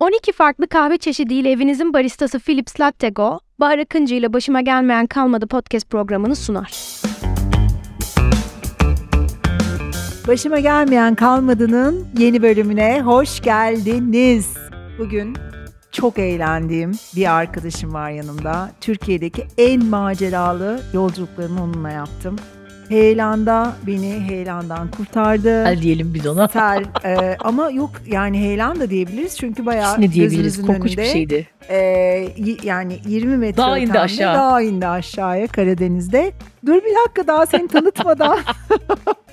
12 farklı kahve çeşidiyle evinizin baristası Philips Latte Go, Bahar Akıncı ile Başıma Gelmeyen Kalmadı podcast programını sunar. Başıma gelmeyen kalmadının yeni bölümüne hoş geldiniz. Bugün çok eğlendiğim bir arkadaşım var yanımda. Türkiye'deki en maceralı yolculuklarımı onunla yaptım. Heyelan'da beni heyelandan kurtardı. Hadi diyelim biz ona. Sel, e, ama yok yani heyelan da diyebiliriz çünkü bayağı ne diyebiliriz? Korkunç önünde. bir şeydi. e, yani 20 metre Dağ indi aşağı. Dağ indi aşağıya Karadeniz'de. Dur bir dakika daha seni tanıtmadan.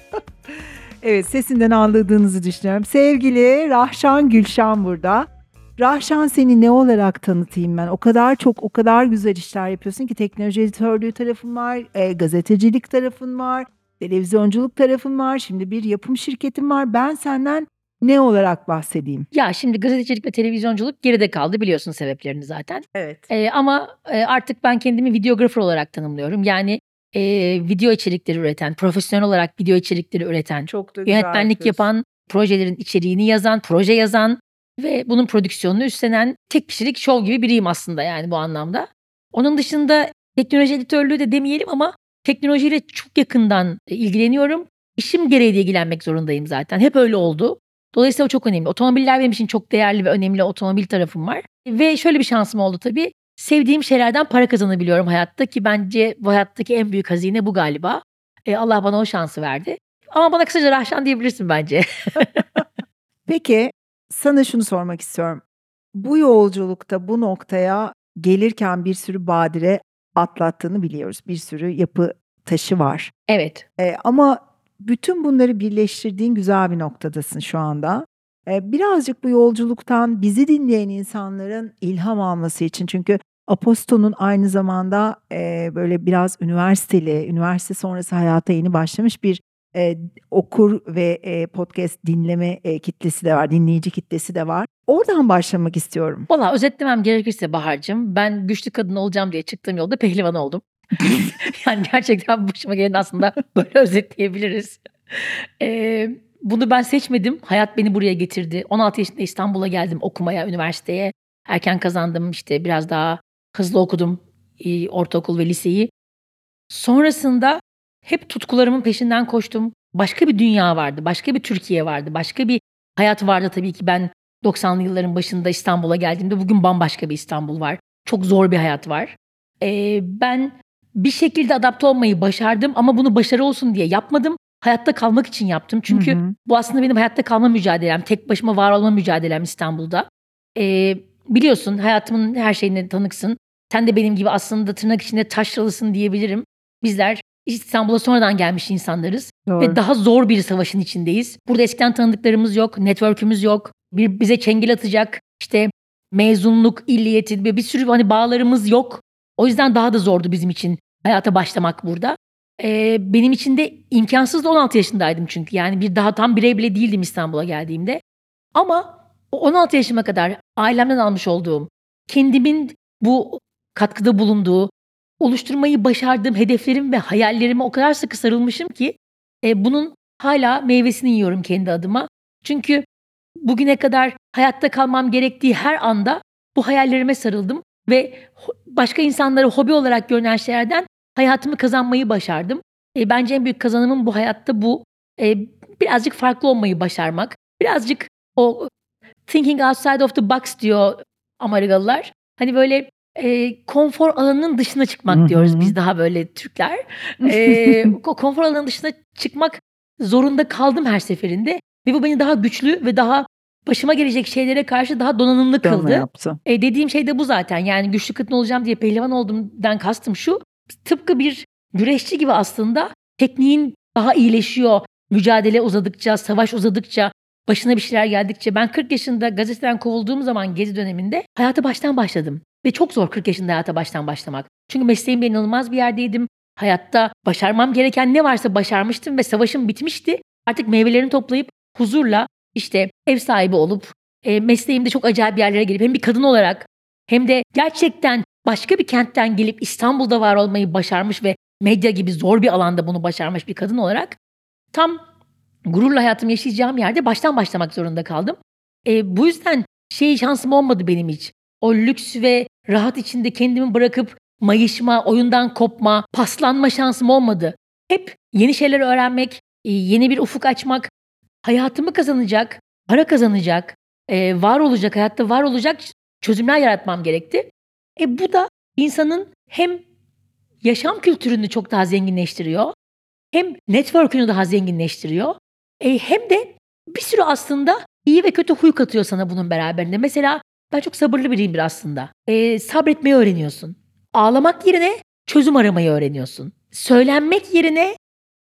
evet sesinden anladığınızı düşünüyorum. Sevgili Rahşan Gülşan burada. Rahşan seni ne olarak tanıtayım ben? O kadar çok, o kadar güzel işler yapıyorsun ki teknoloji editörlüğü tarafın var, e, gazetecilik tarafın var, televizyonculuk tarafın var, şimdi bir yapım şirketin var. Ben senden ne olarak bahsedeyim? Ya şimdi gazetecilik ve televizyonculuk geride kaldı biliyorsun sebeplerini zaten. Evet. Ee, ama e, artık ben kendimi videografer olarak tanımlıyorum. Yani e, video içerikleri üreten, profesyonel olarak video içerikleri üreten, Çok da yönetmenlik yapan, projelerin içeriğini yazan, proje yazan ve bunun prodüksiyonunu üstlenen tek kişilik şov gibi biriyim aslında yani bu anlamda. Onun dışında teknoloji editörlüğü de demeyelim ama teknolojiyle çok yakından e, ilgileniyorum. İşim gereği de ilgilenmek zorundayım zaten. Hep öyle oldu. Dolayısıyla o çok önemli. Otomobiller benim için çok değerli ve önemli otomobil tarafım var. Ve şöyle bir şansım oldu tabii. Sevdiğim şeylerden para kazanabiliyorum hayatta ki bence bu hayattaki en büyük hazine bu galiba. E, Allah bana o şansı verdi. Ama bana kısaca Rahşan diyebilirsin bence. Peki sana şunu sormak istiyorum. Bu yolculukta bu noktaya gelirken bir sürü badire atlattığını biliyoruz. Bir sürü yapı taşı var. evet. Ee, ama bütün bunları birleştirdiğin güzel bir noktadasın şu anda. Ee, birazcık bu yolculuktan bizi dinleyen insanların ilham alması için çünkü Aposto'nun aynı zamanda e, böyle biraz üniversiteli, üniversite sonrası hayata yeni başlamış bir e, okur ve e, podcast dinleme e, kitlesi de var, dinleyici kitlesi de var. Oradan başlamak istiyorum. Valla özetlemem gerekirse Bahar'cığım ben güçlü kadın olacağım diye çıktığım yolda pehlivan oldum. yani gerçekten başıma gelen aslında böyle özetleyebiliriz. Ee, bunu ben seçmedim. Hayat beni buraya getirdi. 16 yaşında İstanbul'a geldim okumaya, üniversiteye. Erken kazandım işte biraz daha hızlı okudum ortaokul ve liseyi. Sonrasında hep tutkularımın peşinden koştum. Başka bir dünya vardı, başka bir Türkiye vardı, başka bir hayat vardı tabii ki ben 90'lı yılların başında İstanbul'a geldiğimde bugün bambaşka bir İstanbul var. Çok zor bir hayat var. Ee, ben bir şekilde adapte olmayı başardım ama bunu başarı olsun diye yapmadım. Hayatta kalmak için yaptım. Çünkü Hı hı. bu aslında benim hayatta kalma mücadelem. Tek başıma var olma mücadelem İstanbul'da. Ee, biliyorsun hayatımın her şeyine tanıksın. Sen de benim gibi aslında tırnak içinde taşralısın diyebilirim. Bizler İstanbul'a sonradan gelmiş insanlarız. Doğru. Ve daha zor bir savaşın içindeyiz. Burada eskiden tanıdıklarımız yok, network'ümüz yok. Bir bize çengel atacak işte mezunluk, illiyeti ve bir sürü hani bağlarımız yok. O yüzden daha da zordu bizim için hayata başlamak burada. Ee, benim için de imkansız da 16 yaşındaydım çünkü. Yani bir daha tam birey bile değildim İstanbul'a geldiğimde. Ama o 16 yaşıma kadar ailemden almış olduğum, kendimin bu katkıda bulunduğu, oluşturmayı başardığım hedeflerim ve hayallerime o kadar sıkı sarılmışım ki e, bunun hala meyvesini yiyorum kendi adıma. Çünkü bugüne kadar hayatta kalmam gerektiği her anda bu hayallerime sarıldım ve başka insanlara hobi olarak görünen şeylerden hayatımı kazanmayı başardım. E, bence en büyük kazanımım bu hayatta bu. E, birazcık farklı olmayı başarmak. Birazcık o thinking outside of the box diyor Amerikalılar. Hani böyle e, konfor alanının dışına çıkmak diyoruz biz daha böyle Türkler. E, konfor alanının dışına çıkmak zorunda kaldım her seferinde. Ve bu beni daha güçlü ve daha başıma gelecek şeylere karşı daha donanımlı kıldı. yaptı. E, dediğim şey de bu zaten. Yani güçlü kadın olacağım diye pehlivan olduğumdan kastım şu. Tıpkı bir güreşçi gibi aslında tekniğin daha iyileşiyor. Mücadele uzadıkça, savaş uzadıkça, başına bir şeyler geldikçe. Ben 40 yaşında gazeteden kovulduğum zaman gezi döneminde hayata baştan başladım. Ve çok zor 40 yaşında hayata baştan başlamak. Çünkü mesleğimde inanılmaz bir yerdeydim. Hayatta başarmam gereken ne varsa başarmıştım ve savaşım bitmişti. Artık meyvelerini toplayıp huzurla işte ev sahibi olup e, mesleğimde çok acayip yerlere gelip hem bir kadın olarak hem de gerçekten başka bir kentten gelip İstanbul'da var olmayı başarmış ve medya gibi zor bir alanda bunu başarmış bir kadın olarak tam gururla hayatımı yaşayacağım yerde baştan başlamak zorunda kaldım. E, bu yüzden şey şansım olmadı benim hiç. O lüks ve rahat içinde kendimi bırakıp mayışma, oyundan kopma, paslanma şansım olmadı. Hep yeni şeyler öğrenmek, e, yeni bir ufuk açmak, hayatımı kazanacak, para kazanacak, e, var olacak, hayatta var olacak çözümler yaratmam gerekti. E bu da insanın hem yaşam kültürünü çok daha zenginleştiriyor, hem network'ünü daha zenginleştiriyor, e, hem de bir sürü aslında iyi ve kötü huy katıyor sana bunun beraberinde. Mesela ben çok sabırlı biriyimdir aslında. E, sabretmeyi öğreniyorsun. Ağlamak yerine çözüm aramayı öğreniyorsun. Söylenmek yerine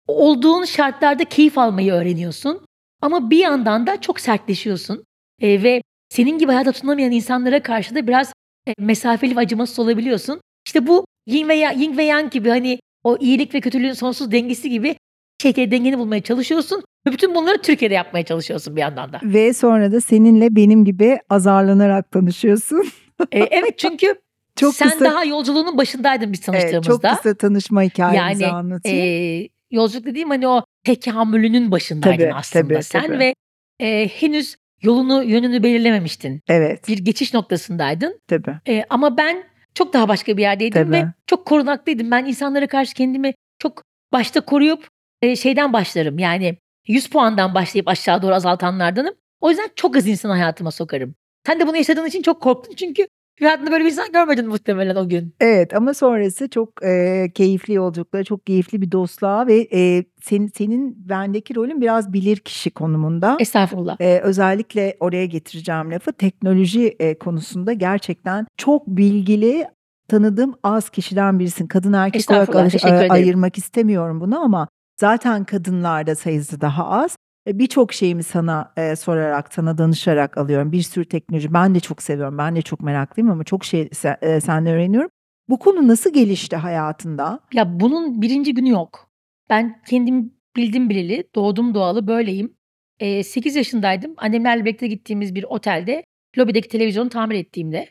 olduğun şartlarda keyif almayı öğreniyorsun. Ama bir yandan da çok sertleşiyorsun. E, ve senin gibi hayata tutunamayan insanlara karşı da biraz e, mesafeli ve acımasız olabiliyorsun. İşte bu yin ve, yang, yin ve yang gibi hani o iyilik ve kötülüğün sonsuz dengesi gibi şekilde dengeni bulmaya çalışıyorsun. Ve bütün bunları Türkiye'de yapmaya çalışıyorsun bir yandan da. Ve sonra da seninle benim gibi azarlanarak tanışıyorsun. e, evet çünkü çok sen kısa, daha yolculuğunun başındaydın biz tanıştığımızda. Evet, çok kısa tanışma hikayemizi yani, anlatayım. E, yolculuk dediğim hani o tekamülünün başındaydın tabii, aslında tabii, sen tabii. ve e, henüz yolunu yönünü belirlememiştin. Evet. Bir geçiş noktasındaydın. Tabii. E, ama ben çok daha başka bir yerdeydim tabii. ve çok korunaklıydım. Ben insanlara karşı kendimi çok başta koruyup e, şeyden başlarım. Yani 100 puandan başlayıp aşağı doğru azaltanlardanım. O yüzden çok az insan hayatıma sokarım. Sen de bunu yaşadığın için çok korktun çünkü hayatında böyle bir insan görmedin muhtemelen o gün. Evet ama sonrası çok e, keyifli yolculuklara, çok keyifli bir dostluğa ve e, senin, senin bendeki rolün biraz bilir kişi konumunda. Estağfurullah. E, özellikle oraya getireceğim lafı teknoloji e, konusunda gerçekten çok bilgili tanıdığım az kişiden birisin. Kadın erkek olarak ay- ayırmak istemiyorum bunu ama zaten kadınlarda sayısı daha az. E, birçok şeyimi sana e, sorarak, sana danışarak alıyorum. Bir sürü teknoloji ben de çok seviyorum. Ben de çok meraklıyım ama çok şey sen, e, senden öğreniyorum. Bu konu nasıl gelişti hayatında? Ya bunun birinci günü yok. Ben kendim bildim bileli, doğdum doğalı böyleyim. E, 8 yaşındaydım. Annemlerle birlikte gittiğimiz bir otelde lobideki televizyonu tamir ettiğimde.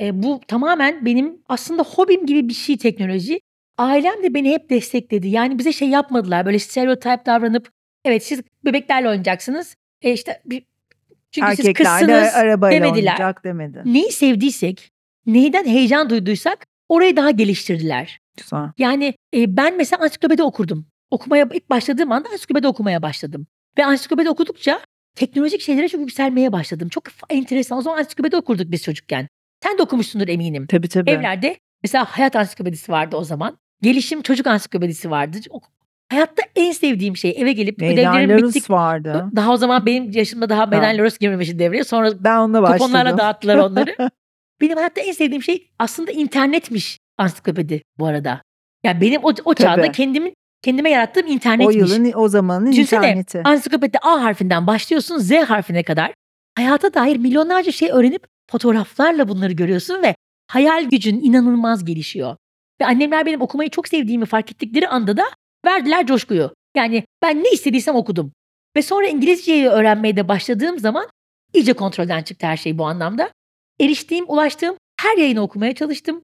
E, bu tamamen benim aslında hobim gibi bir şey teknoloji. Ailem de beni hep destekledi. Yani bize şey yapmadılar. Böyle stereotip davranıp Evet siz bebeklerle oynayacaksınız. E işte bir, çünkü Erkekler siz kızsınız arabayla demediler. oynayacak demedi. Neyi sevdiysek, neyden heyecan duyduysak orayı daha geliştirdiler. Güzel. Yani e, ben mesela ansiklopedi okurdum. Okumaya ilk başladığım anda ansiklopedi okumaya başladım. Ve ansiklopedi okudukça teknolojik şeylere çok yükselmeye başladım. Çok enteresan. O zaman ansiklopedi okurduk biz çocukken. Sen de okumuşsundur eminim. Tabii tabii. Evlerde mesela hayat ansiklopedisi vardı o zaman. Gelişim çocuk ansiklopedisi vardı. Hayatta en sevdiğim şey eve gelip Meydan ödevlerim bittik. vardı. Daha o zaman benim yaşımda daha Meydan Larus girmemişti devreye. Sonra ben onunla başladım. kuponlarla dağıttılar onları. benim hayatta en sevdiğim şey aslında internetmiş ansiklopedi bu arada. Yani benim o, o çağda kendimin kendime yarattığım internetmiş. O yılın o zamanın Düşünsene, interneti. ansiklopedide A harfinden başlıyorsun Z harfine kadar. Hayata dair milyonlarca şey öğrenip fotoğraflarla bunları görüyorsun ve hayal gücün inanılmaz gelişiyor. Ve annemler benim okumayı çok sevdiğimi fark ettikleri anda da Verdiler coşkuyu. Yani ben ne istediysem okudum. Ve sonra İngilizceyi öğrenmeye de başladığım zaman iyice kontrolden çıktı her şey bu anlamda. Eriştiğim, ulaştığım her yayını okumaya çalıştım.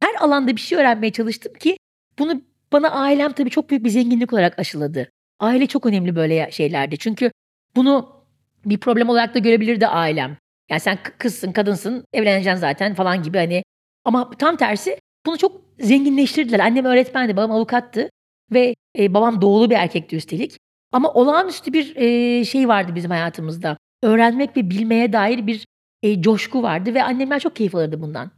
Her alanda bir şey öğrenmeye çalıştım ki bunu bana ailem tabii çok büyük bir zenginlik olarak aşıladı. Aile çok önemli böyle şeylerde. Çünkü bunu bir problem olarak da görebilirdi ailem. Yani sen kızsın, kadınsın, evleneceksin zaten falan gibi hani. Ama tam tersi bunu çok zenginleştirdiler. Annem öğretmendi, babam avukattı. Ve e, babam doğulu bir erkekti üstelik. Ama olağanüstü bir e, şey vardı bizim hayatımızda. Öğrenmek ve bilmeye dair bir e, coşku vardı ve annemler çok keyif alırdı bundan.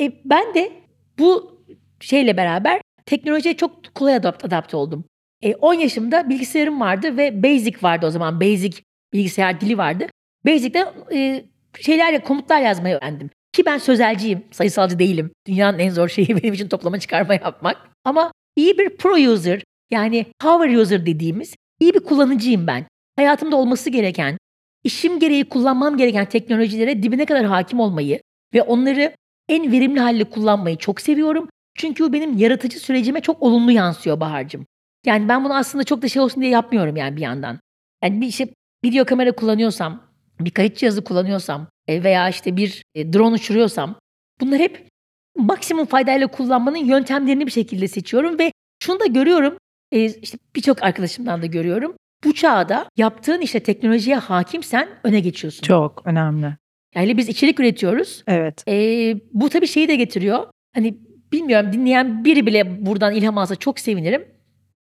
E, ben de bu şeyle beraber teknolojiye çok kolay adapt, oldum. E, 10 yaşımda bilgisayarım vardı ve Basic vardı o zaman. Basic bilgisayar dili vardı. Basic'te e, şeylerle komutlar yazmayı öğrendim. Ki ben sözelciyim, sayısalcı değilim. Dünyanın en zor şeyi benim için toplama çıkarma yapmak. Ama İyi bir pro user yani power user dediğimiz iyi bir kullanıcıyım ben. Hayatımda olması gereken, işim gereği kullanmam gereken teknolojilere dibine kadar hakim olmayı ve onları en verimli halde kullanmayı çok seviyorum. Çünkü bu benim yaratıcı sürecime çok olumlu yansıyor Bahar'cığım. Yani ben bunu aslında çok da şey olsun diye yapmıyorum yani bir yandan. Yani bir işte video kamera kullanıyorsam, bir kayıt cihazı kullanıyorsam e, veya işte bir e, drone uçuruyorsam bunlar hep maksimum faydayla kullanmanın yöntemlerini bir şekilde seçiyorum ve şunu da görüyorum, e, işte birçok arkadaşımdan da görüyorum. Bu çağda yaptığın işte teknolojiye hakimsen öne geçiyorsun. Çok önemli. Yani biz içerik üretiyoruz. Evet. Ee, bu tabii şeyi de getiriyor. Hani bilmiyorum dinleyen biri bile buradan ilham alsa çok sevinirim.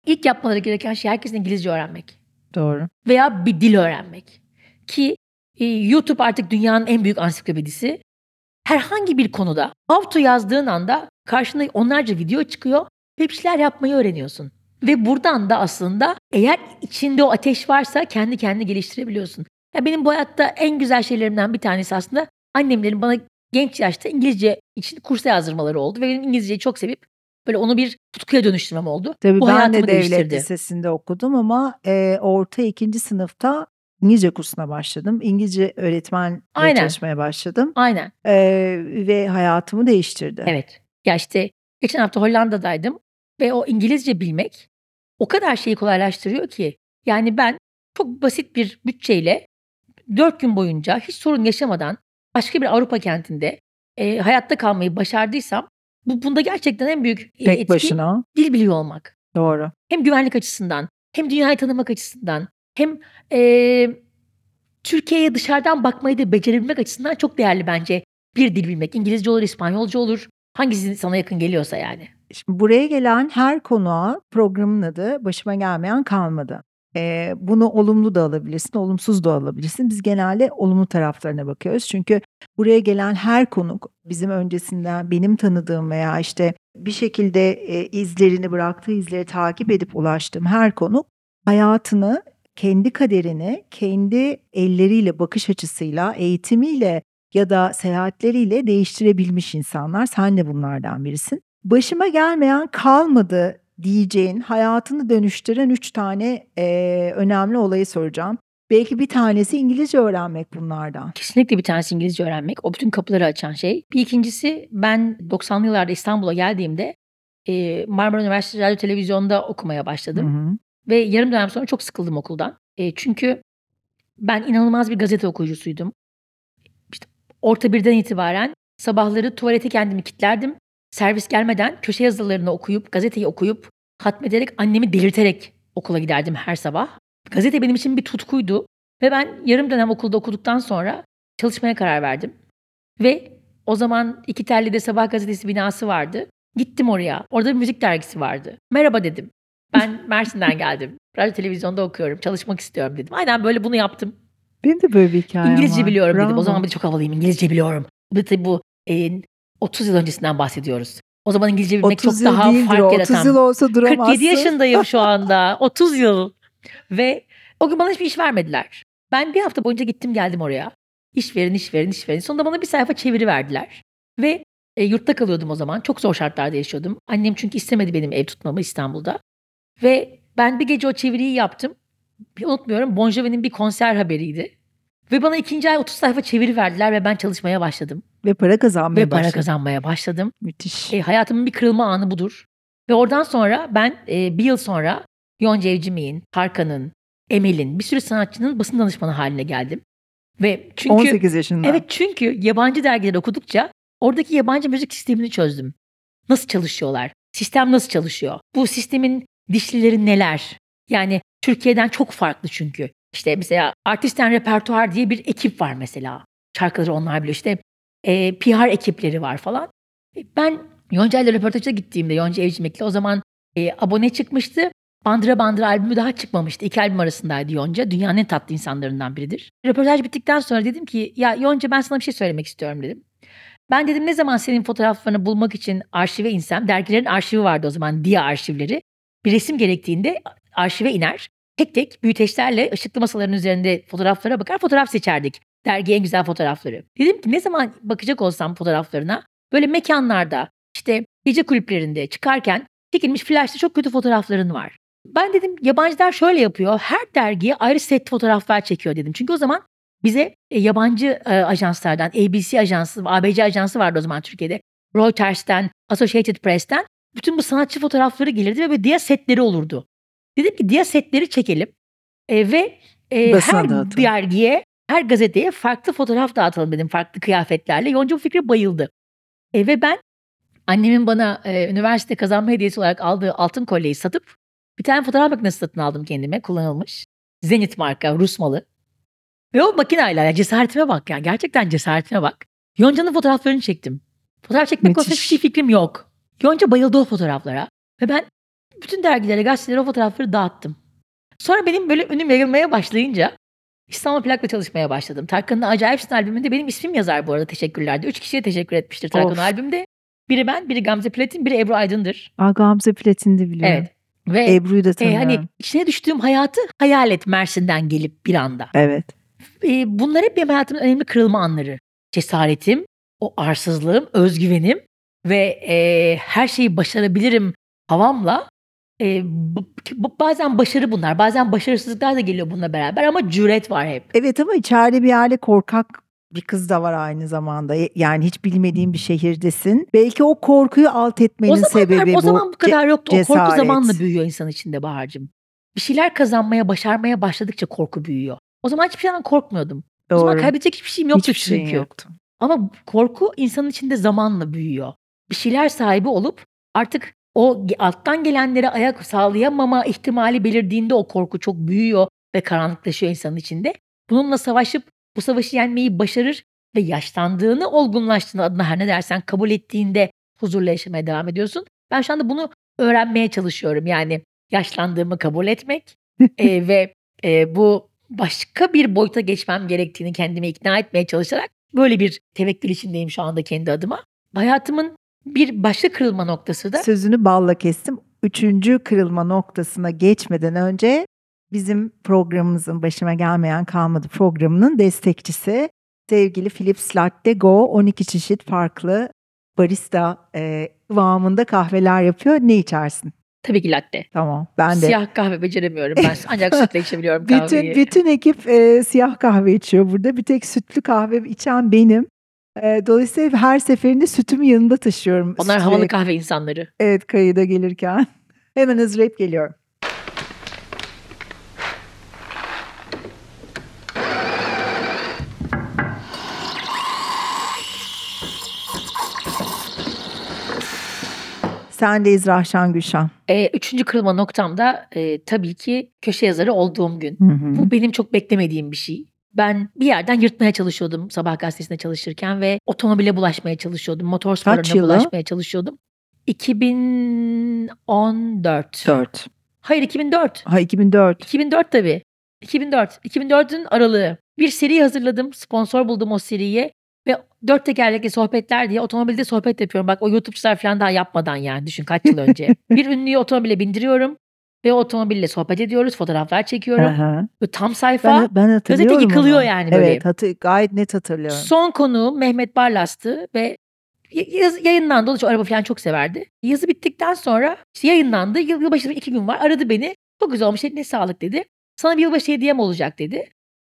İlk yapmaları gereken şey herkesin İngilizce öğrenmek. Doğru. Veya bir dil öğrenmek. Ki YouTube artık dünyanın en büyük ansiklopedisi. Herhangi bir konuda how to yazdığın anda karşında onlarca video çıkıyor ve bir şeyler yapmayı öğreniyorsun. Ve buradan da aslında eğer içinde o ateş varsa kendi kendini geliştirebiliyorsun. Ya benim bu hayatta en güzel şeylerimden bir tanesi aslında annemlerin bana genç yaşta İngilizce için kursa yazdırmaları oldu. Ve benim İngilizceyi çok sevip böyle onu bir tutkuya dönüştürmem oldu. Tabii bu ben de devlet lisesinde okudum ama e, orta ikinci sınıfta İngilizce kursuna başladım. İngilizce öğretmenle Aynen. çalışmaya başladım Aynen. E, ve hayatımı değiştirdi. Evet. Ya işte geçen hafta Hollanda'daydım ve o İngilizce bilmek o kadar şeyi kolaylaştırıyor ki. Yani ben çok basit bir bütçeyle dört gün boyunca hiç sorun yaşamadan başka bir Avrupa kentinde e, hayatta kalmayı başardıysam bu bunda gerçekten en büyük Tek etki başına. dil biliyor olmak. Doğru. Hem güvenlik açısından hem dünyayı tanımak açısından hem e, Türkiye'ye dışarıdan bakmayı da becerebilmek açısından çok değerli bence bir dil bilmek. İngilizce olur, İspanyolca olur. Hangisi sana yakın geliyorsa yani. Şimdi buraya gelen her konuğa programın adı başıma gelmeyen kalmadı. Ee, bunu olumlu da alabilirsin, olumsuz da alabilirsin. Biz genelde olumlu taraflarına bakıyoruz. Çünkü buraya gelen her konuk bizim öncesinden benim tanıdığım veya işte bir şekilde e, izlerini bıraktığı izleri takip edip ulaştığım her konuk hayatını, kendi kaderini, kendi elleriyle, bakış açısıyla, eğitimiyle ya da seyahatleriyle değiştirebilmiş insanlar. Sen de bunlardan birisin. Başıma gelmeyen kalmadı diyeceğin, hayatını dönüştüren üç tane eee, önemli olayı soracağım. Belki bir tanesi İngilizce öğrenmek bunlardan. Kesinlikle bir tanesi İngilizce öğrenmek. O bütün kapıları açan şey. Bir ikincisi ben 90'lı yıllarda İstanbul'a geldiğimde e, Marmara Üniversitesi Radyo Televizyon'da okumaya başladım. Hı Ve yarım dönem sonra çok sıkıldım okuldan. E, çünkü ben inanılmaz bir gazete okuyucusuydum. İşte orta birden itibaren sabahları tuvalete kendimi kilitlerdim. Servis gelmeden köşe yazılarını okuyup, gazeteyi okuyup, hatmederek, annemi delirterek okula giderdim her sabah. Gazete benim için bir tutkuydu. Ve ben yarım dönem okulda okuduktan sonra çalışmaya karar verdim. Ve o zaman iki Telli'de Sabah Gazetesi binası vardı. Gittim oraya. Orada bir müzik dergisi vardı. Merhaba dedim. Ben Mersin'den geldim. Radyo televizyonda okuyorum. Çalışmak istiyorum dedim. Aynen böyle bunu yaptım. Benim de böyle bir hikayem İngilizce var. biliyorum dedim. O Bravo. zaman bir çok havalıyım. İngilizce biliyorum. Bir tabii bu e, 30 yıl öncesinden bahsediyoruz. O zaman İngilizce bilmek 30 çok daha değildir fark o. 30 yaratan. yıl olsa duramazsın. 47 yaşındayım şu anda. 30 yıl. Ve o gün bana hiçbir iş vermediler. Ben bir hafta boyunca gittim geldim oraya. İş verin, iş verin, iş verin. Sonunda bana bir sayfa çeviri verdiler. Ve e, yurtta kalıyordum o zaman. Çok zor şartlarda yaşıyordum. Annem çünkü istemedi benim ev tutmamı İstanbul'da. Ve ben bir gece o çeviriyi yaptım. Bir unutmuyorum Bon Jovi'nin bir konser haberiydi. Ve bana ikinci ay 30 sayfa çeviri verdiler ve ben çalışmaya başladım. Ve para kazanmaya Ve para kazanmaya başladım. Müthiş. E, hayatımın bir kırılma anı budur. Ve oradan sonra ben e, bir yıl sonra Yonca Evcimik'in, Tarkan'ın, Emel'in bir sürü sanatçının basın danışmanı haline geldim. Ve çünkü 18 yaşında. evet çünkü yabancı dergileri okudukça oradaki yabancı müzik sistemini çözdüm. Nasıl çalışıyorlar? Sistem nasıl çalışıyor? Bu sistemin dişlileri neler? Yani Türkiye'den çok farklı çünkü. İşte mesela Artisten Repertuar diye bir ekip var mesela. Şarkıları onlar biliyor. İşte e, PR ekipleri var falan. E, Ben Yonca ile röportaja gittiğimde Yonca Evcimik'le o zaman e, abone çıkmıştı. Bandıra Bandıra albümü daha çıkmamıştı. İki albüm arasındaydı Yonca. Dünyanın en tatlı insanlarından biridir. Röportaj bittikten sonra dedim ki ya Yonca ben sana bir şey söylemek istiyorum dedim. Ben dedim ne zaman senin fotoğraflarını bulmak için arşive insem, dergilerin arşivi vardı o zaman, DIA arşivleri. Bir resim gerektiğinde arşive iner. Tek tek büyüteçlerle ışıklı masaların üzerinde fotoğraflara bakar, fotoğraf seçerdik. Dergi en güzel fotoğrafları. Dedim ki ne zaman bakacak olsam fotoğraflarına böyle mekanlarda, işte gece kulüplerinde çıkarken çekilmiş flaşta çok kötü fotoğrafların var. Ben dedim yabancılar şöyle yapıyor. Her dergiye ayrı set fotoğraflar çekiyor dedim. Çünkü o zaman bize e, yabancı e, ajanslardan, ABC ajansı, ABC ajansı vardı o zaman Türkiye'de. Reuters'ten, Associated Press'ten bütün bu sanatçı fotoğrafları gelirdi ve böyle dia setleri olurdu. Dedim ki dia setleri çekelim E, ve e, Basına her dağıtalım. dergiye, her gazeteye farklı fotoğraf dağıtalım dedim farklı kıyafetlerle. Yonca bu fikre bayıldı. E, ve ben annemin bana e, üniversite kazanma hediyesi olarak aldığı altın kolyeyi satıp bir tane fotoğraf makinesi satın aldım kendime kullanılmış. Zenit marka Rus malı. Ve o makineyle ya cesaretime bak ya. Gerçekten cesaretime bak. Yonca'nın fotoğraflarını çektim. Fotoğraf çekmek konusunda hiçbir fikrim yok. Yonca bayıldı o fotoğraflara. Ve ben bütün dergilere, gazetelere o fotoğrafları dağıttım. Sonra benim böyle önüm yayılmaya başlayınca İstanbul Plak'la çalışmaya başladım. Tarkan'ın Acayipsin albümünde benim ismim yazar bu arada teşekkürlerde. Üç kişiye teşekkür etmiştir Tarkan Of. albümde. Biri ben, biri Gamze Platin, biri Ebru Aydın'dır. Aa, Gamze Platin'de biliyorum. Evet. Ve Ebru'yu da e, tanıyorum. hani içine düştüğüm hayatı hayal et Mersin'den gelip bir anda. Evet. E, bunlar hep benim hayatımın önemli kırılma anları. Cesaretim, o arsızlığım, özgüvenim ve e, her şeyi başarabilirim havamla e, bu- bu- bazen başarı bunlar, bazen başarısızlıklar da geliyor bununla beraber ama cüret var hep. Evet ama içeride bir yerde korkak bir kız da var aynı zamanda. Y- Yani hiç bilmediğin bir şehirdesin. Belki o korkuyu alt etmenin O zamanlar sebebi o bu. zaman bu kadar yoktu. O korku zamanla büyüyor insan içinde Bahar'cığım. Bir şeyler kazanmaya, başarmaya başladıkça korku büyüyor. O zaman hiçbir şeyden korkmuyordum. O zaman Doğru. kaybedecek hiçbir şeyim yoktu Hiçbir çünkü. yoktu. Ama korku insanın içinde zamanla büyüyor. Bir şeyler sahibi olup artık o alttan gelenlere ayak sağlayamama ihtimali belirdiğinde o korku çok büyüyor ve karanlıklaşıyor insanın içinde. Bununla savaşıp bu savaşı yenmeyi başarır ve yaşlandığını, olgunlaştığını adına her ne dersen kabul ettiğinde huzurla yaşamaya devam ediyorsun. Ben şu anda bunu öğrenmeye çalışıyorum. Yani yaşlandığımı kabul etmek e, ve e, bu başka bir boyuta geçmem gerektiğini kendime ikna etmeye çalışarak böyle bir tevekkül içindeyim şu anda kendi adıma. Hayatımın bir başka kırılma noktası da Sözünü balla kestim. Üçüncü kırılma noktasına geçmeden önce bizim programımızın başıma gelmeyen kalmadı programının destekçisi sevgili Philips Latte Go 12 çeşit farklı barista e, kıvamında kahveler yapıyor. Ne içersin? tabii ki latte. Tamam ben de. Siyah kahve beceremiyorum. Ben ancak sütle içebiliyorum bütün, kahveyi. bütün ekip e, siyah kahve içiyor burada. Bir tek sütlü kahve içen benim. E, dolayısıyla her seferinde sütümü yanında taşıyorum. Onlar Sütü- havalı kahve insanları. Evet kayıda gelirken. Hemen hazırlayıp geliyorum. Sendeyiz Rahşan Gülşen. E, üçüncü kırılma noktam da e, tabii ki köşe yazarı olduğum gün. Bu benim çok beklemediğim bir şey. Ben bir yerden yırtmaya çalışıyordum sabah gazetesinde çalışırken ve otomobile bulaşmaya çalışıyordum. Motor yılı? bulaşmaya çalışıyordum. 2014. 4. Hayır 2004. Ha 2004. 2004 tabii. 2004. 2004'ün aralığı. Bir seri hazırladım. Sponsor buldum o seriye. Ve dört tekerlekli sohbetler diye otomobilde sohbet yapıyorum. Bak o YouTube'çular falan daha yapmadan yani düşün kaç yıl önce. bir ünlüyü otomobile bindiriyorum. Ve otomobille sohbet ediyoruz. Fotoğraflar çekiyorum. Ve tam sayfa. Ben, ben hatırlıyorum yıkılıyor onu. yani böyle. Evet hatı, gayet net hatırlıyorum. Son konu Mehmet Barlas'tı ve yaz, yayınlandı. O da araba falan çok severdi. Yazı bittikten sonra işte yayınlandı. Yıl, yılbaşı iki gün var. Aradı beni. Çok güzel olmuş. Ne sağlık dedi. Sana bir yılbaşı hediyem olacak dedi.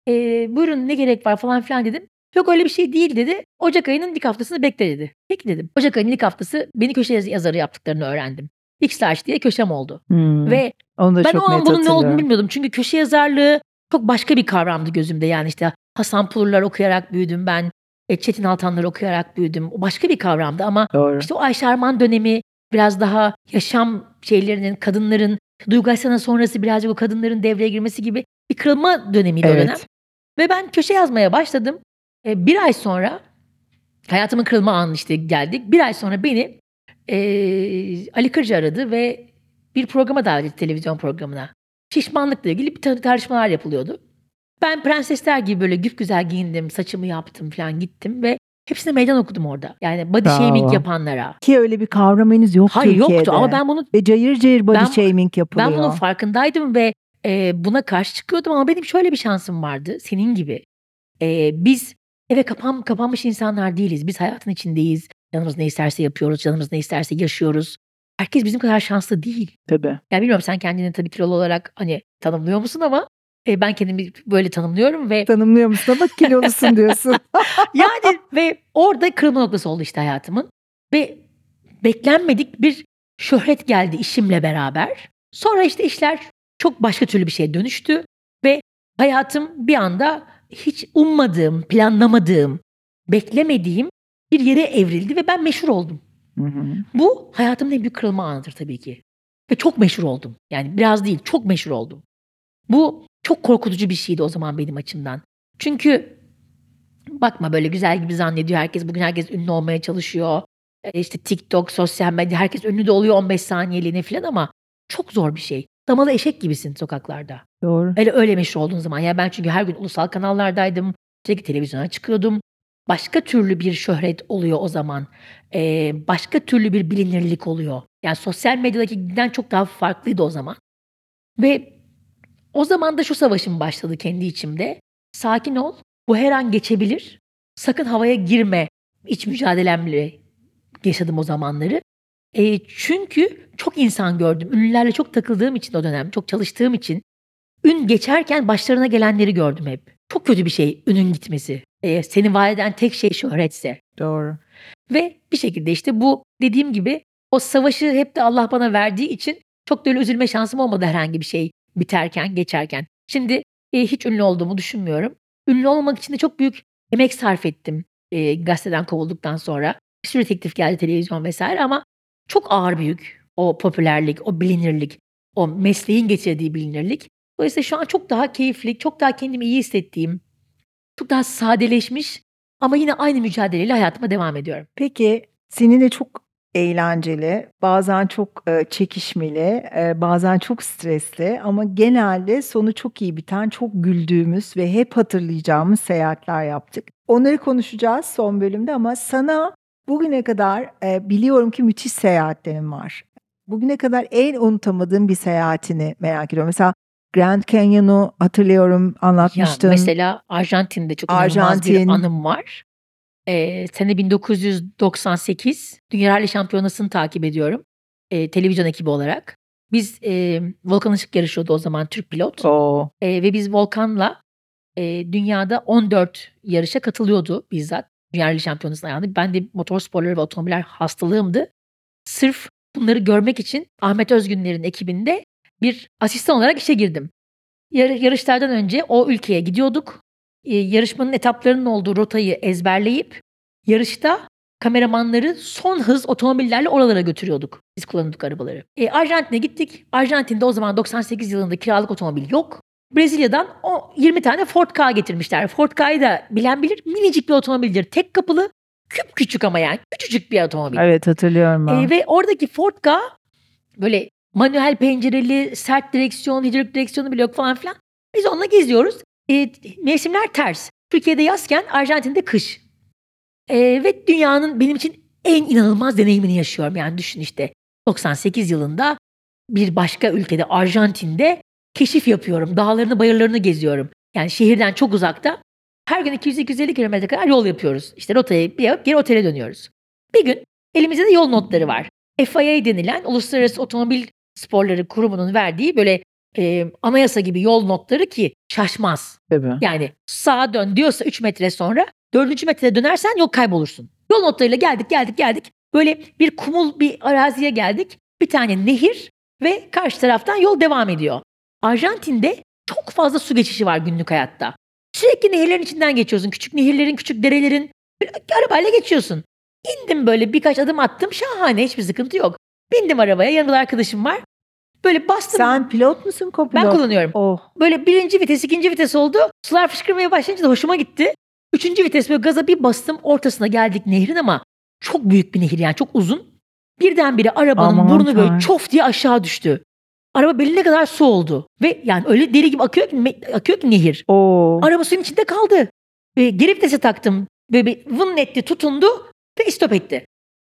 Ee, buyurun ne gerek var falan filan dedim. Yok öyle bir şey değil dedi. Ocak ayının ilk haftasını bekle dedi. Peki dedim. Ocak ayının ilk haftası beni köşe yaz- yazarı yaptıklarını öğrendim. X-Large diye köşem oldu. Hmm. Ve Onu da ben çok o an bunun ne olduğunu bilmiyordum. Çünkü köşe yazarlığı çok başka bir kavramdı gözümde. Yani işte Hasan Pulurlar okuyarak büyüdüm ben. E, Çetin Altanlar okuyarak büyüdüm. O başka bir kavramdı ama Doğru. işte o Ayşe Arman dönemi biraz daha yaşam şeylerinin, kadınların, Duygu Aslan'a sonrası birazcık o kadınların devreye girmesi gibi bir kırılma dönemiydi o dönem. evet. Ve ben köşe yazmaya başladım. E, bir ay sonra hayatımın kırılma anı işte geldik. Bir ay sonra beni e, Ali Kırcı aradı ve bir programa davet etti televizyon programına. Şişmanlıkla ilgili bir tar- tartışmalar yapılıyordu. Ben prensesler gibi böyle güp güzel giyindim, saçımı yaptım falan gittim ve hepsine meydan okudum orada. Yani body Bravo. shaming yapanlara. Ki öyle bir kavram henüz yok Hayır Türkiye'de. yoktu ama ben bunu Ve cayır cayır body Ben- shaming yapılıyor. ben bunun farkındaydım ve e, buna karşı çıkıyordum ama benim şöyle bir şansım vardı senin gibi. E, biz eve kapan, kapanmış insanlar değiliz. Biz hayatın içindeyiz. Canımız ne isterse yapıyoruz. Canımız ne isterse yaşıyoruz. Herkes bizim kadar şanslı değil. Tabii. Yani bilmiyorum sen kendini tabii kilolu olarak hani tanımlıyor musun ama e, ben kendimi böyle tanımlıyorum ve Tanımlıyor musun ama kilolusun diyorsun. yani ve orada kırılma noktası oldu işte hayatımın. Ve beklenmedik bir şöhret geldi işimle beraber. Sonra işte işler çok başka türlü bir şeye dönüştü ve hayatım bir anda hiç ummadığım, planlamadığım, beklemediğim bir yere evrildi ve ben meşhur oldum. Hı hı. Bu hayatımın en büyük kırılma anıdır tabii ki. Ve çok meşhur oldum. Yani biraz değil, çok meşhur oldum. Bu çok korkutucu bir şeydi o zaman benim açımdan. Çünkü bakma böyle güzel gibi zannediyor herkes. Bugün herkes ünlü olmaya çalışıyor. E, işte TikTok, sosyal medya herkes ünlü de oluyor 15 saniyeliğine falan ama çok zor bir şey. Damalı eşek gibisin sokaklarda. Doğru. Öyle öyle meşhur olduğun zaman. Ya ben çünkü her gün ulusal kanallardaydım. Sürekli televizyona çıkıyordum. Başka türlü bir şöhret oluyor o zaman. Ee, başka türlü bir bilinirlik oluyor. Yani sosyal medyadaki giden çok daha farklıydı o zaman. Ve o zaman da şu savaşım başladı kendi içimde. Sakin ol. Bu her an geçebilir. Sakın havaya girme. İç mücadelemle yaşadım o zamanları. E, çünkü çok insan gördüm. Ünlülerle çok takıldığım için o dönem, çok çalıştığım için ün geçerken başlarına gelenleri gördüm hep. Çok kötü bir şey ünün gitmesi. E, seni var eden tek şey şöhretse. Doğru. Ve bir şekilde işte bu dediğim gibi o savaşı hep de Allah bana verdiği için çok da öyle üzülme şansım olmadı herhangi bir şey biterken, geçerken. Şimdi e, hiç ünlü olduğumu düşünmüyorum. Ünlü olmak için de çok büyük emek sarf ettim e, gazeteden kovulduktan sonra. Bir sürü teklif geldi televizyon vesaire ama çok ağır büyük o popülerlik, o bilinirlik, o mesleğin getirdiği bilinirlik. Dolayısıyla şu an çok daha keyifli, çok daha kendimi iyi hissettiğim, çok daha sadeleşmiş ama yine aynı mücadeleyle hayatıma devam ediyorum. Peki seninle çok eğlenceli, bazen çok e, çekişmeli, e, bazen çok stresli ama genelde sonu çok iyi biten, çok güldüğümüz ve hep hatırlayacağımız seyahatler yaptık. Onları konuşacağız son bölümde ama sana bugüne kadar e, biliyorum ki müthiş seyahatlerin var. Bugüne kadar en unutamadığım bir seyahatini merak ediyorum. Mesela Grand Canyon'u hatırlıyorum anlatmıştın. Ya mesela Arjantin'de çok Arjantin. bir anım var. Ee, sene 1998 Dünya Rally Şampiyonası'nı takip ediyorum. Ee, televizyon ekibi olarak. Biz e, Volkan Işık yarışıyordu o zaman Türk pilot. Oo. Ee, ve biz Volkan'la e, dünyada 14 yarışa katılıyordu bizzat. Dünya Rally Şampiyonası'na ayağında. Ben de motorsporları ve otomobiller hastalığımdı. Sırf bunları görmek için Ahmet Özgünler'in ekibinde bir asistan olarak işe girdim. Yar- yarışlardan önce o ülkeye gidiyorduk. Ee, yarışmanın etaplarının olduğu rotayı ezberleyip yarışta kameramanları son hız otomobillerle oralara götürüyorduk. Biz kullanıyorduk arabaları. E, Arjantin'e gittik. Arjantin'de o zaman 98 yılında kiralık otomobil yok. Brezilya'dan o 20 tane Ford Ka getirmişler. Ford Ka'yı da bilen bilir minicik bir otomobildir. Tek kapılı küp küçük ama yani küçücük bir otomobil. Evet hatırlıyorum ben. E, ve oradaki Ford Ka böyle manuel pencereli, sert direksiyon, hidrolik direksiyonu bile yok falan filan. Biz onunla geziyoruz. E, mevsimler ters. Türkiye'de yazken Arjantin'de kış. E, ve dünyanın benim için en inanılmaz deneyimini yaşıyorum. Yani düşün işte 98 yılında bir başka ülkede Arjantin'de keşif yapıyorum. Dağlarını bayırlarını geziyorum. Yani şehirden çok uzakta. Her gün 200-250 kilometre kadar yol yapıyoruz. İşte rotayı bir yapıp geri otele dönüyoruz. Bir gün elimizde de yol notları var. FIA denilen Uluslararası Otomobil Sporları Kurumu'nun verdiği böyle e, anayasa gibi yol notları ki şaşmaz. Tabii. Yani sağa dön diyorsa 3 metre sonra 4. metrede dönersen yol kaybolursun. Yol notlarıyla geldik geldik geldik. Böyle bir kumul bir araziye geldik. Bir tane nehir ve karşı taraftan yol devam ediyor. Arjantin'de çok fazla su geçişi var günlük hayatta. Sürekli nehirlerin içinden geçiyorsun. Küçük nehirlerin, küçük derelerin. Böyle arabayla geçiyorsun. İndim böyle birkaç adım attım. Şahane hiçbir sıkıntı yok. Bindim arabaya. Yanımda arkadaşım var. Böyle bastım. Sen pilot musun kopilot? ben kullanıyorum. Oh. Böyle birinci vites, ikinci vites oldu. Sular fışkırmaya başlayınca da hoşuma gitti. Üçüncü vites böyle gaza bir bastım. Ortasına geldik nehrin ama çok büyük bir nehir yani çok uzun. Birdenbire arabanın Aman burnu böyle çof diye aşağı düştü. Araba beline kadar su oldu. Ve yani öyle deli gibi akıyor ki, akıyor ki nehir. Oo. Araba suyun içinde kaldı. Ve geri vitese taktım. Böyle bir vın etti, tutundu ve istop etti.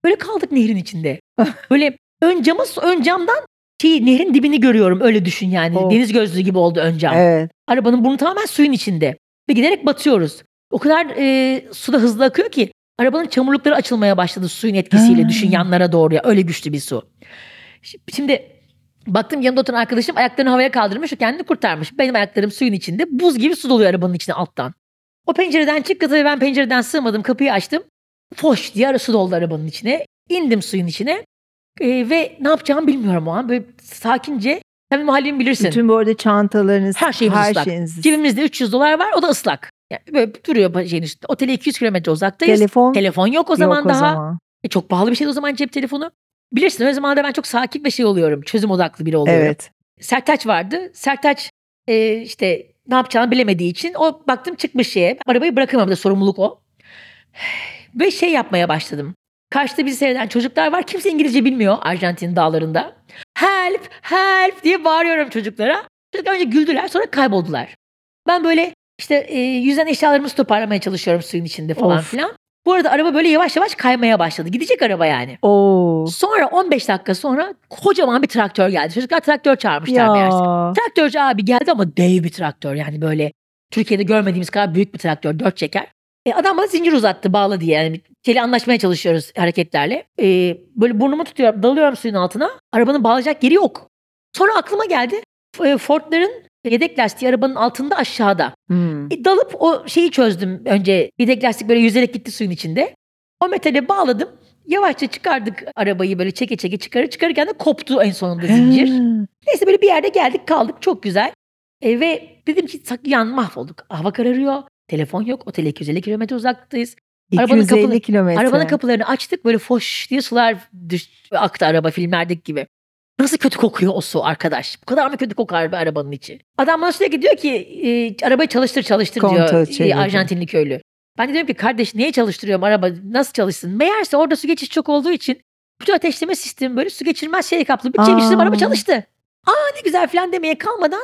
Böyle kaldık nehrin içinde. Böyle ön camı, ön camdan şey, nehrin dibini görüyorum. Öyle düşün yani. Oh. Deniz gözlüğü gibi oldu ön cam. Evet. Arabanın burnu tamamen suyun içinde. Ve giderek batıyoruz. O kadar e, suda hızlı akıyor ki arabanın çamurlukları açılmaya başladı suyun etkisiyle. Ha. Düşün yanlara doğru ya. Öyle güçlü bir su. Şi- Şimdi baktım yanımda oturan arkadaşım ayaklarını havaya kaldırmış. O kendini kurtarmış. Benim ayaklarım suyun içinde. Buz gibi su doluyor arabanın içine alttan. O pencereden çıktı tabii ben pencereden sığmadım. Kapıyı açtım. Foş diye su doldu arabanın içine. İndim suyun içine. E, ve ne yapacağımı bilmiyorum o an. Böyle sakince. Tabii mahallemi bilirsin. Bütün bu arada çantalarınız, Her şeyimiz her ıslak. şeyiniz. Cebimizde 300 dolar var o da ıslak. Yani böyle duruyor şeyin üstünde. Otele 200 kilometre uzaktayız. Telefon Telefon yok o yok zaman o daha. zaman. E, çok pahalı bir şeydi o zaman cep telefonu. Bilirsin o zaman da ben çok sakin bir şey oluyorum. Çözüm odaklı biri oluyorum. Evet. Sertaç vardı. Sertaç e, işte ne yapacağını bilemediği için o baktım çıkmış şeye. Arabayı bırakamam da sorumluluk o. Ve şey yapmaya başladım. Karşıda bizi seyreden çocuklar var. Kimse İngilizce bilmiyor Arjantin dağlarında. Help, help diye bağırıyorum çocuklara. Çocuklar önce güldüler sonra kayboldular. Ben böyle işte e, yüzden eşyalarımızı toparlamaya çalışıyorum suyun içinde falan Of. filan. Bu arada araba böyle yavaş yavaş kaymaya başladı. Gidecek araba yani. Oo. Sonra 15 dakika sonra kocaman bir traktör geldi. Çocuklar traktör çağırmışlar meğerse. Ya. Traktörcü abi geldi ama dev bir traktör. Yani böyle Türkiye'de görmediğimiz kadar büyük bir traktör. Dört çeker. E, adam bana zincir uzattı bağla diye. Yani şeyle anlaşmaya çalışıyoruz hareketlerle. E, böyle burnumu tutuyorum dalıyorum suyun altına. Arabanın bağlayacak yeri yok. Sonra aklıma geldi. E, Ford'ların yedek lastiği arabanın altında aşağıda. Hmm. E, dalıp o şeyi çözdüm önce. Yedek lastik böyle yüzerek gitti suyun içinde. O metale bağladım. Yavaşça çıkardık arabayı böyle çeke çeke çıkarır çıkarırken de koptu en sonunda zincir. Ha. Neyse böyle bir yerde geldik kaldık çok güzel. E, ve dedim ki yan mahvolduk. Hava kararıyor. Telefon yok. Otele 250 kilometre uzaktayız. Arabanın 250 kapılı- kilometre. Arabanın kapılarını açtık. Böyle foş diye sular düş, aktı araba filmlerdeki gibi. Nasıl kötü kokuyor o su arkadaş. Bu kadar mı kötü kokar bir arabanın içi? Adam bana sürekli diyor ki e, arabayı çalıştır çalıştır Kontrol diyor e. Arjantinli köylü. Ben de diyorum ki kardeş niye çalıştırıyorum araba nasıl çalışsın? Meğerse orada su geçiş çok olduğu için bütün ateşleme sistemi böyle su geçirmez şey kaplı. Bir çevirdim Aa. araba çalıştı. Aa ne güzel falan demeye kalmadan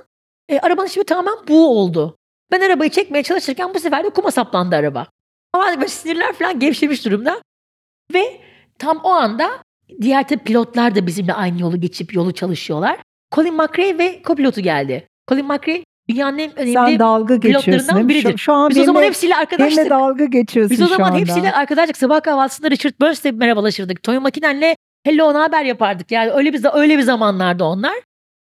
e, arabanın şimdi tamamen buğu oldu. Ben arabayı çekmeye çalışırken bu sefer de kuma saplandı araba. Ama böyle sinirler falan gevşemiş durumda. Ve tam o anda diğer tabii pilotlar da bizimle aynı yolu geçip yolu çalışıyorlar. Colin McRae ve kopilotu geldi. Colin McRae dünyanın en önemli Sen dalga pilotlarından biridir. Şu, şu an Biz o zaman benimle, hepsiyle benimle arkadaştık. dalga geçiyorsun Biz o zaman şu hepsiyle arkadaşlık. Sabah kahvaltısında Richard Burns'le merhabalaşırdık. Toy Makinen'le hello ne haber yapardık. Yani öyle bir öyle bir zamanlarda onlar.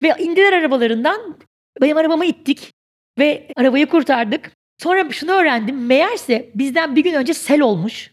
Ve indiler arabalarından. Benim arabamı ittik ve arabayı kurtardık. Sonra şunu öğrendim. Meğerse bizden bir gün önce sel olmuş.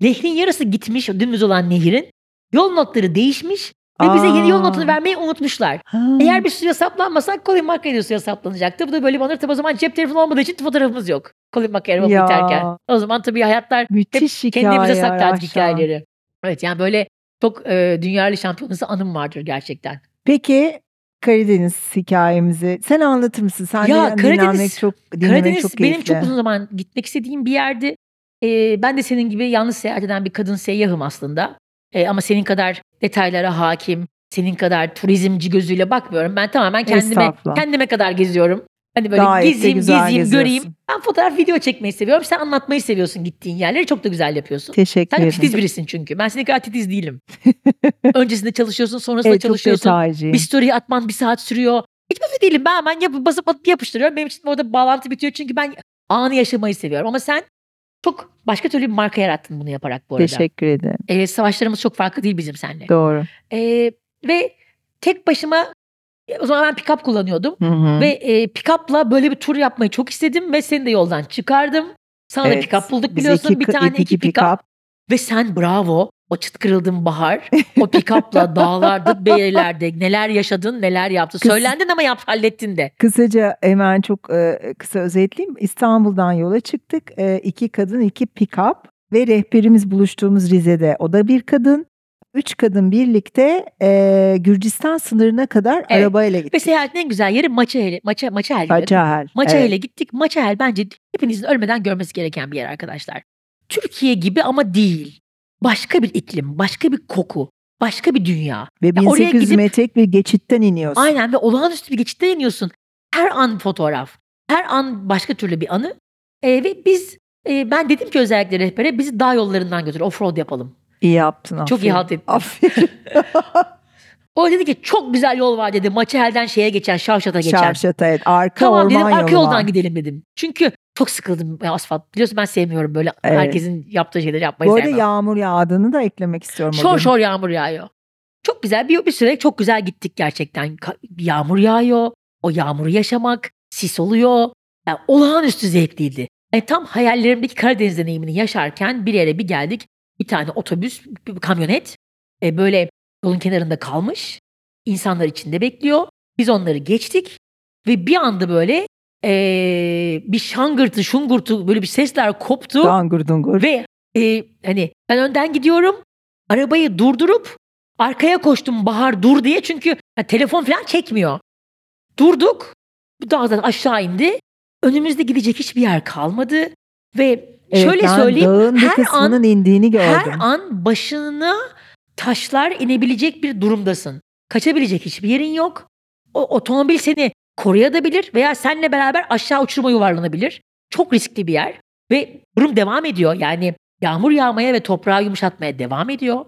Nehrin yarısı gitmiş, o dümdüz olan nehrin. Yol notları değişmiş ve bize yeni yol Aa. notunu vermeyi unutmuşlar. Ha. Eğer bir suya saplanmasak Colin McRae de suya saplanacaktı. Bu da böyle bir anır tabii o zaman cep telefonu olmadığı için fotoğrafımız yok. Colin McRae arabamı Ya. iterken. O zaman tabii hayatlar Müthiş hikaye kendimize saklardık hikayeleri. Evet yani böyle çok e, dünyalı şampiyonası anım vardır gerçekten. Peki Karadeniz hikayemizi sen anlatır mısın? Sen Ya, Karadeniz- çok Karadeniz çok benim çok uzun zaman gitmek istediğim bir yerdi. E, ben de senin gibi yalnız seyahat eden bir kadın seyyahım aslında. E, ama senin kadar detaylara hakim, senin kadar turizmci gözüyle bakmıyorum. Ben tamamen kendime kendime kadar geziyorum. Hani böyle Gayet gezeyim, gezeyim, geziyorsun. göreyim. Ben fotoğraf, video çekmeyi seviyorum. Sen anlatmayı seviyorsun gittiğin yerleri. Çok da güzel yapıyorsun. Teşekkür Sen de ederim. titiz birisin çünkü. Ben senin kadar titiz değilim. Öncesinde çalışıyorsun, sonrasında Evet, çalışıyorsun. Bir story atman bir saat sürüyor. Hiç böyle değilim. Ben hemen yap, basıp atıp yapıştırıyorum. Benim için orada bağlantı bitiyor. Çünkü ben anı yaşamayı seviyorum. Ama sen çok başka türlü bir marka yarattın bunu yaparak bu arada. Teşekkür ederim. Ee, savaşlarımız çok farklı değil bizim seninle. Doğru. Ee, ve tek başıma o zaman ben pick-up kullanıyordum. Hı hı. Ve e, pick-up'la böyle bir tur yapmayı çok istedim. Ve seni de yoldan çıkardım. Sana da Evet, pick-up bulduk biliyorsun. iki- bir tane iki iki pick-up. pick-up. Ve sen bravo. O çıt kırıldın bahar. O pick-up'la dağlarda, beylerde neler yaşadın, neler yaptın. Kız- Söylendin ama yap, hallettin de. Kısaca hemen çok e, kısa özetleyeyim. İstanbul'dan yola çıktık. E, iki kadın, iki pick-up ve rehberimiz buluştuğumuz Rize'de. O da bir kadın. Üç kadın birlikte e, Gürcistan sınırına kadar Evet. arabayla Ve gittik. seyahatin en güzel yeri Maçahel. Maça, Maçahel. Acahel. Maçahel'e Evet. gittik. Maçahel bence hepinizin ölmeden görmesi gereken bir yer arkadaşlar. Türkiye gibi ama değil. Başka bir iklim, başka bir koku, başka bir dünya. Ve Ya oraya 1800 gidip- metrelik bir geçitten iniyorsun. Aynen ve olağanüstü bir geçitte iniyorsun. Her an fotoğraf. Her an başka türlü bir anı. Ee, ve biz e, ben dedim ki özellikle rehbere bizi dağ yollarından götür. Offroad yapalım. İyi yaptın. Çok iyi aferin. halt ettin. Aferin. O dedi ki çok güzel yol var dedi. Maçahel'den şeye geçen, Şavşat'a geçen. Şavşata evet. Arka Tamam orman dedim arka yoldan var. gidelim dedim. Çünkü çok sıkıldım asfalt. Biliyorsun ben sevmiyorum böyle Evet. herkesin yaptığı şeyleri yapmayı Bu arada sevmem. yağmur yağdığını da eklemek istiyorum. Şor şor yağmur yağıyor. Çok güzel bir, bir süre çok güzel gittik gerçekten. Yağmur yağıyor. O yağmuru yaşamak, sis oluyor. Yani olağanüstü zevkliydi. E, tam hayallerimdeki Karadeniz deneyimini yaşarken bir yere bir geldik. Bir tane otobüs, bir kamyonet e, böyle yolun kenarında kalmış. İnsanlar içinde bekliyor. Biz onları geçtik ve bir anda böyle e, bir şangırtı, şungurtu böyle bir sesler koptu. Dangur dungur. Ve e, hani ben önden gidiyorum. Arabayı durdurup arkaya koştum Bahar dur diye. Çünkü ya, telefon falan çekmiyor. Durduk. Bu dağdan aşağı indi. önümüzde gidecek hiçbir yer kalmadı ve Evet, şöyle söyleyeyim dağın her kısmının an indiğini gördüm. her an başına taşlar inebilecek bir durumdasın. Kaçabilecek hiçbir yerin yok. O otomobil seni koruyabilir veya seninle beraber aşağı uçuruma yuvarlanabilir. Çok riskli bir yer ve durum devam ediyor. Yani yağmur yağmaya ve toprağı yumuşatmaya devam ediyor.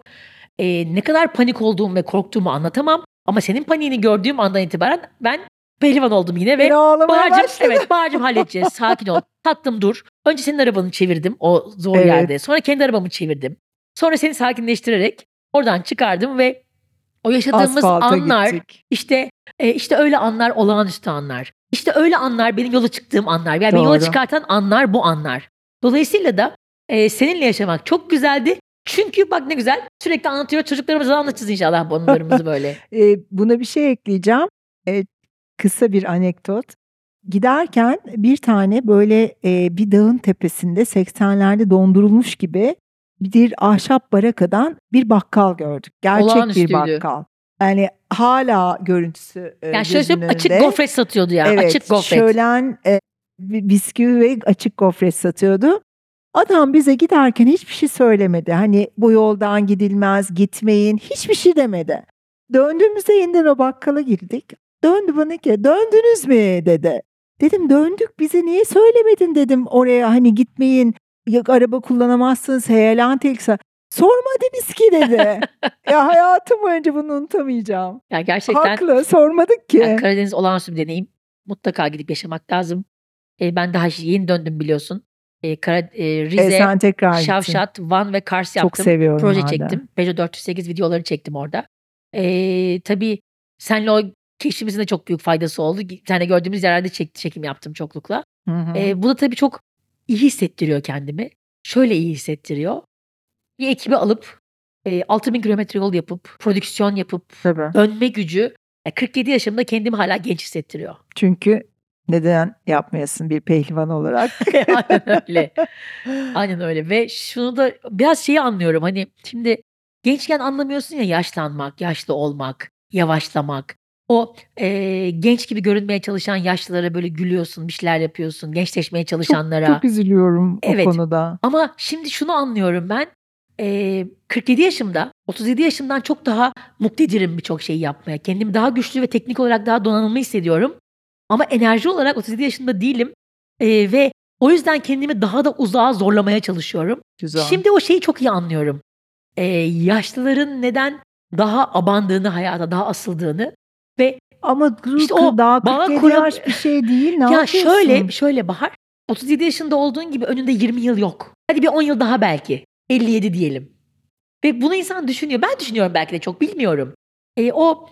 Ee, ne kadar panik olduğumu ve korktuğumu anlatamam ama senin paniğini gördüğüm andan itibaren ben pehlivan oldum yine ve başladı. evet Bahar'cığım halledeceğiz sakin ol. Tatlım dur. Önce senin arabanı çevirdim o zor Evet. yerde. Sonra kendi arabamı çevirdim. Sonra seni sakinleştirerek oradan çıkardım ve o yaşadığımız Asfalta anlar gittik. işte e, işte öyle anlar olağanüstü anlar. İşte öyle anlar benim yola çıktığım anlar. Yani beni yola çıkartan anlar bu anlar. Dolayısıyla da e, seninle yaşamak çok güzeldi. Çünkü bak ne güzel sürekli anlatıyor çocuklarımıza anlatacağız inşallah bu anılarımızı böyle. Ee, buna bir şey ekleyeceğim. Ee, kısa bir anekdot. Giderken bir tane böyle e, bir dağın tepesinde 80'lerde dondurulmuş gibi bir ahşap barakadan bir bakkal gördük. Gerçek bir bakkal. Yani hala görüntüsü e, Yani söyleyeyim açık gofret satıyordu yani Evet, açık gofret. şölen e, bi- bisküvi ve açık gofret satıyordu. Adam bize giderken hiçbir şey söylemedi. Hani bu yoldan gidilmez, gitmeyin, hiçbir şey demedi. Döndüğümüzde yeniden o bakkala girdik. Döndü bana ki döndünüz mü dedi. Dedim döndük bize niye söylemedin dedim oraya hani gitmeyin. Yok araba kullanamazsınız heyelan tehlikesi. Sormadınız ki dedi. ya hayatım boyunca bunu unutamayacağım. Yani gerçekten Haklı sormadık ki. yani Karadeniz olağanüstü bir deneyim. Mutlaka gidip yaşamak lazım. E, ben daha yeni döndüm biliyorsun. E, Kara, e, E, Rize, sen tekrar gittin. Şavşat, Van ve Kars Çok yaptım. seviyorum. proje hala. çektim. Peugeot 408 videoları çektim orada. Ee, tabii senle o keşfimizin de çok büyük faydası oldu. Bir tane gördüğümüz yerlerde çek, çekim yaptım çoklukla. Hı hı. Ee, bu da tabii çok iyi hissettiriyor kendimi. Şöyle iyi hissettiriyor. Bir ekibi alıp e, 6000 kilometre yol yapıp, prodüksiyon yapıp, Tabii. dönme gücü e, 47 yaşımda kendimi hala genç hissettiriyor. Çünkü neden yapmayasın bir pehlivan olarak? Aynen öyle. Aynen öyle ve şunu da biraz şeyi anlıyorum hani şimdi gençken anlamıyorsun ya yaşlanmak, yaşlı olmak, yavaşlamak. O eee, genç gibi görünmeye çalışan yaşlılara böyle gülüyorsun, bir şeyler yapıyorsun, gençleşmeye çalışanlara. Çok üzülüyorum Evet. o konuda. Ama şimdi şunu anlıyorum ben. eee, 47 yaşımda, 37 yaşımdan çok daha muktedirim birçok şeyi yapmaya. Kendimi daha güçlü ve teknik olarak daha donanımlı hissediyorum. Ama enerji olarak 37 yaşında değilim. Eee, ve o yüzden kendimi daha da uzağa zorlamaya çalışıyorum. Güzel. Şimdi o şeyi çok iyi anlıyorum. Eee, yaşlıların neden daha abandığını hayata, daha asıldığını ve Ama İşte o daha bağ 47 kuram- yaş bir şey değil. Ne ya yapıyorsun? şöyle şöyle Bahar 37 yaşında olduğun gibi önünde 20 yıl yok. Hadi bir 10 yıl daha belki. 57 diyelim. Ve bunu insan düşünüyor. Ben düşünüyorum belki de çok bilmiyorum. E, o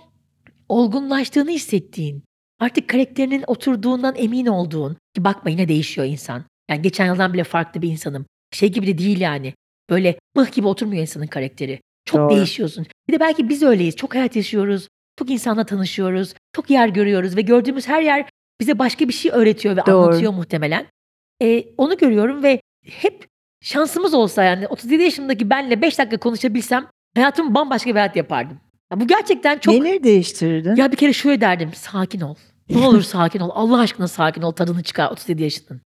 olgunlaştığını hissettiğin, artık karakterinin oturduğundan emin olduğun ki bakma yine değişiyor insan. Yani geçen yıldan bile farklı bir insanım. Şey gibi de değil yani. Böyle mıh gibi oturmuyor insanın karakteri. Çok Doğru. değişiyorsun. Bir de belki biz öyleyiz. Çok hayat yaşıyoruz. Çok insanla tanışıyoruz. Çok yer görüyoruz ve gördüğümüz her yer bize başka bir şey öğretiyor ve Doğru. anlatıyor muhtemelen. Ee, onu görüyorum ve hep şansımız olsa yani 37 yaşındaki benle 5 dakika konuşabilsem hayatımı bambaşka bir hayat yapardım. Ya bu gerçekten çok Neleri değiştirirdin? ya bir kere şöyle derdim. Sakin ol. Ne olur sakin ol. Allah aşkına sakin ol. Tadını çıkar 37 yaşının.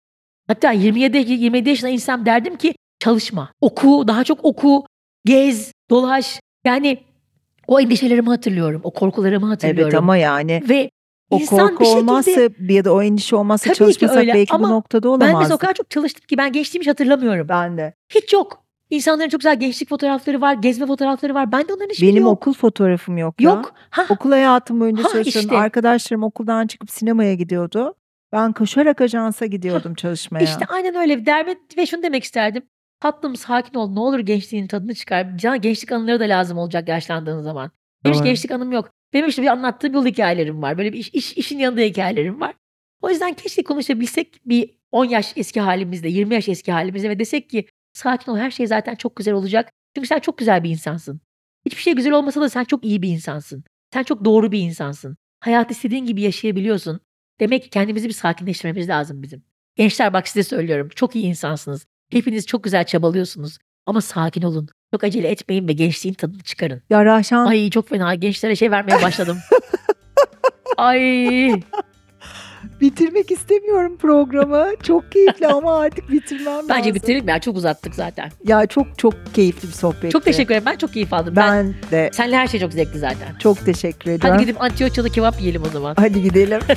Hatta 27 27 yaşında insem derdim ki çalışma. Oku, daha çok oku, gez, dolaş. Yani o endişelerimi hatırlıyorum. O korkularımı hatırlıyorum. evet ama yani ve o insan korku bir şekilde olmazsa ya da o endişe olmazsa çalışmasak öyle belki bu noktada ben olamazdık. mesela o kadar çok çalıştım ki ben gençliğimi hiç hatırlamıyorum. Ben de. Hiç yok. İnsanların çok güzel gençlik fotoğrafları var, gezme fotoğrafları var. Ben de onların hiçbiri Benim yok. okul fotoğrafım yok ya. Yok. Ha, Okul hayatım boyunca Ha, çalışıyorum. işte. Arkadaşlarım okuldan çıkıp sinemaya gidiyordu. Ben koşarak ajansa gidiyordum çalışmaya. İşte aynen öyle. Derme ve şunu demek isterdim. Tatlım sakin ol. Ne olur gençliğin tadını çıkar. Can gençlik anıları da lazım olacak yaşlandığın zaman. Benim hiç Doğru. gençlik anım yok. Benim işte bir anlattığım yol hikayelerim var. Böyle bir iş, iş- işin yanında hikayelerim var. O yüzden keşke konuşabilsek bir 10 yaş eski halimizde, 20 yaş eski halimizde ve desek ki sakin ol her şey zaten çok güzel olacak. Çünkü sen çok güzel bir insansın. Hiçbir şey güzel olmasa da sen çok iyi bir insansın. Sen çok doğru bir insansın. Hayat istediğin gibi yaşayabiliyorsun. Demek ki kendimizi bir sakinleştirmemiz lazım bizim. Gençler bak size söylüyorum. Çok iyi insansınız. Hepiniz çok güzel çabalıyorsunuz. Ama sakin olun. Çok acele etmeyin ve gençliğin tadını çıkarın. Ya Rahşan Ay çok fena. Gençlere şey vermeye başladım. Ay Bitirmek istemiyorum programı. Çok keyifli ama artık bitirmem lazım. Bence bitirelim ya çok uzattık zaten. Ya çok çok keyifli bir sohbetti. Çok teşekkür ederim. Ben çok keyif aldım. Ben, Ben de Seninle her şey çok zevkli zaten. çok teşekkür ediyorum. Hadi gidip Antioçyalı kebap yiyelim o zaman. Hadi gidelim.